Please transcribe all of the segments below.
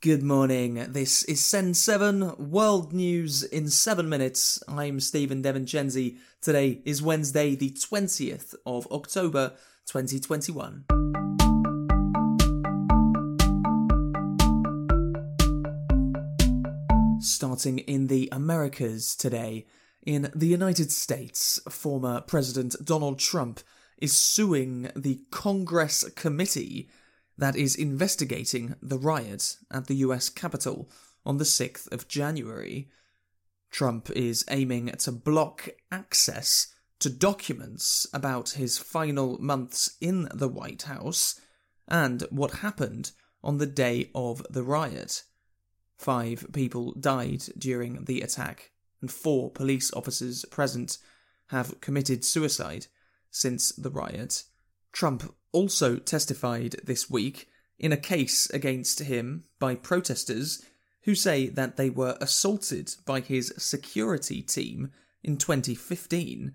Good morning. This is Send 7 World News in 7 minutes. I'm Stephen Devincenzi. Today is Wednesday, the 20th of October, 2021. Starting in the Americas today, in the United States, former President Donald Trump is suing the Congress committee that is investigating the riot at the US Capitol on the 6th of January. Trump is aiming to block access to documents about his final months in the White House and what happened on the day of the riot. Five people died during the attack, and four police officers present have committed suicide since the riot. Trump also testified this week in a case against him by protesters who say that they were assaulted by his security team in 2015.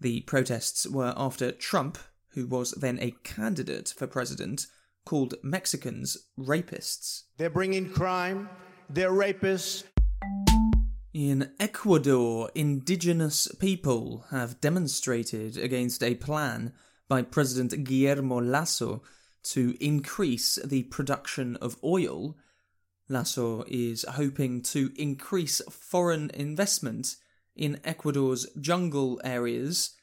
The protests were after Trump, who was then a candidate for president, called Mexicans rapists. They're bringing crime, they're rapists. In Ecuador, indigenous people have demonstrated against a plan by President Guillermo Lasso to increase the production of oil. Lasso is hoping to increase foreign investment in Ecuador's jungle areas.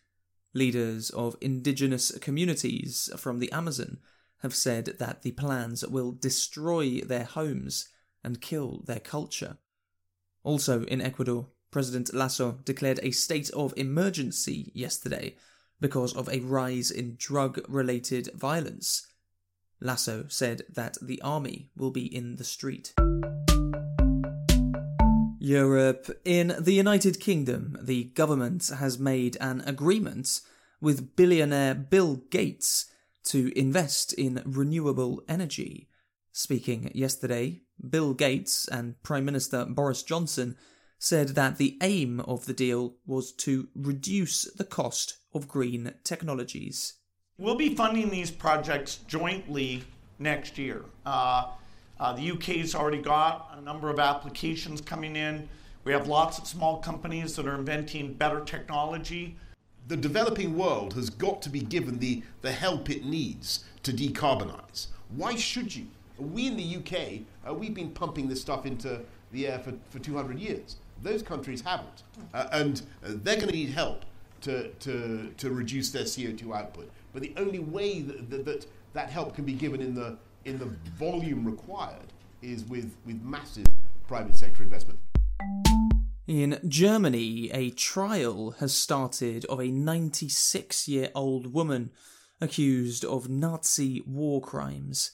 Leaders of indigenous communities from the Amazon have said that the plans will destroy their homes and kill their culture. Also in Ecuador, President Lasso declared a state of emergency yesterday because of a rise in drug related violence. Lasso said that the army will be in the street. Europe. In the United Kingdom, the government has made an agreement with billionaire Bill Gates to invest in renewable energy. Speaking yesterday, Bill Gates and Prime Minister Boris Johnson said that the aim of the deal was to reduce the cost of green technologies. We'll be funding these projects jointly next year. Uh, uh, the UK's already got a number of applications coming in. We have lots of small companies that are inventing better technology. The developing world has got to be given the, the help it needs to decarbonize. Why should you? We in the UK, uh, we've been pumping this stuff into the air for, for 200 years. Those countries haven't. Uh, and uh, they're going to need help to, to, to reduce their CO2 output. But the only way that, that, that that help can be given in the, in the volume required is with, with massive private sector investment. In Germany, a trial has started of a 96 year old woman accused of Nazi war crimes.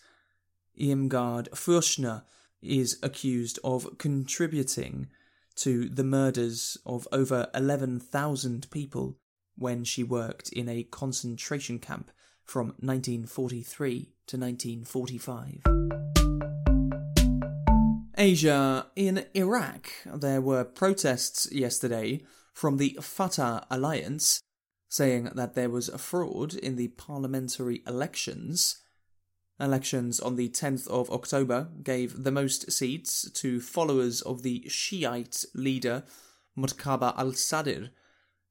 Irmgard Furchner is accused of contributing to the murders of over 11,000 people when she worked in a concentration camp from 1943 to 1945. Asia. In Iraq, there were protests yesterday from the Fatah alliance saying that there was a fraud in the parliamentary elections Elections on the 10th of October gave the most seats to followers of the Shiite leader Muqtada al Sadr,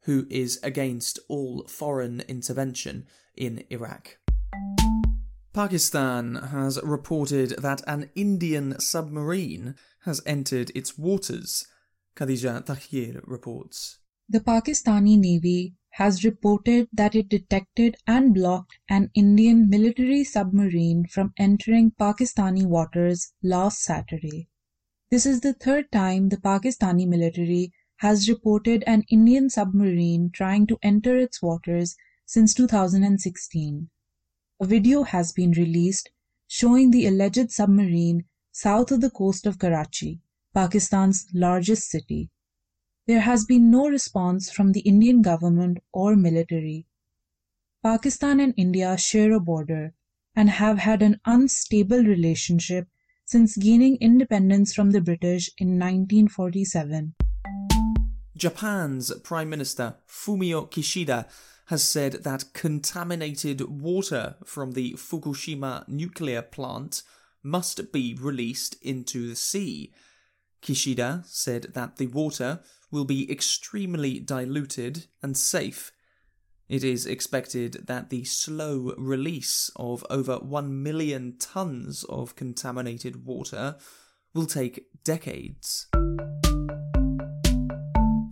who is against all foreign intervention in Iraq. Pakistan has reported that an Indian submarine has entered its waters. Khadija Tahir reports. The Pakistani Navy has reported that it detected and blocked an Indian military submarine from entering Pakistani waters last Saturday. This is the third time the Pakistani military has reported an Indian submarine trying to enter its waters since 2016. A video has been released showing the alleged submarine south of the coast of Karachi, Pakistan's largest city. There has been no response from the Indian government or military. Pakistan and India share a border and have had an unstable relationship since gaining independence from the British in 1947. Japan's Prime Minister Fumio Kishida has said that contaminated water from the Fukushima nuclear plant must be released into the sea. Kishida said that the water will be extremely diluted and safe. It is expected that the slow release of over 1 million tons of contaminated water will take decades.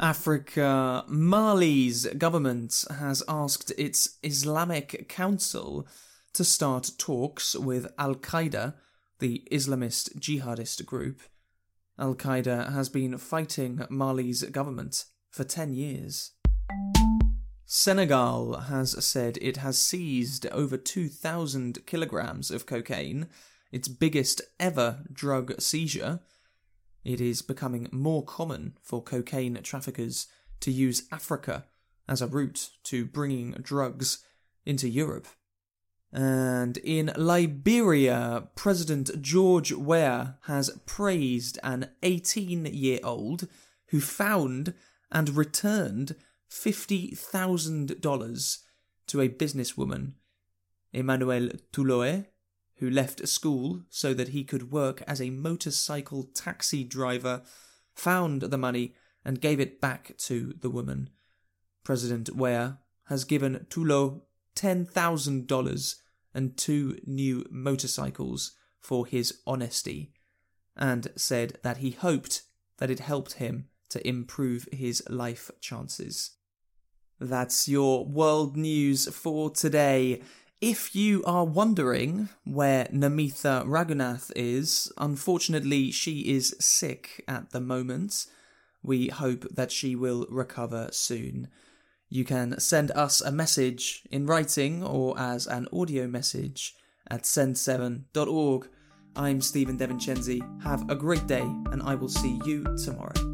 Africa, Mali's government has asked its Islamic Council to start talks with Al Qaeda, the Islamist jihadist group. Al Qaeda has been fighting Mali's government for 10 years. Senegal has said it has seized over 2,000 kilograms of cocaine, its biggest ever drug seizure. It is becoming more common for cocaine traffickers to use Africa as a route to bringing drugs into Europe. And in Liberia, President George Weah has praised an 18 year old who found and returned $50,000 to a businesswoman, Emmanuel Tuloe, who left school so that he could work as a motorcycle taxi driver, found the money and gave it back to the woman. President Weah has given Tuloe $10,000 and two new motorcycles for his honesty, and said that he hoped that it helped him to improve his life chances. That's your world news for today. If you are wondering where Namitha Ragunath is, unfortunately, she is sick at the moment. We hope that she will recover soon. You can send us a message in writing or as an audio message at send7.org. I'm Stephen Devincenzi. Have a great day, and I will see you tomorrow.